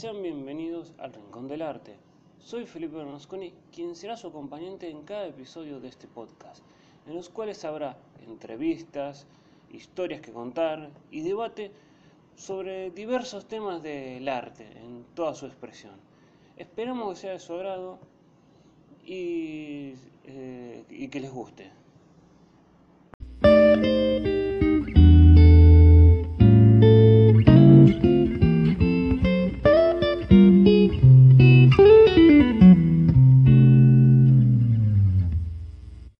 Sean bienvenidos al Rincón del Arte. Soy Felipe Bernasconi, quien será su acompañante en cada episodio de este podcast, en los cuales habrá entrevistas, historias que contar y debate sobre diversos temas del arte en toda su expresión. Esperamos que sea de su agrado y eh, que les guste.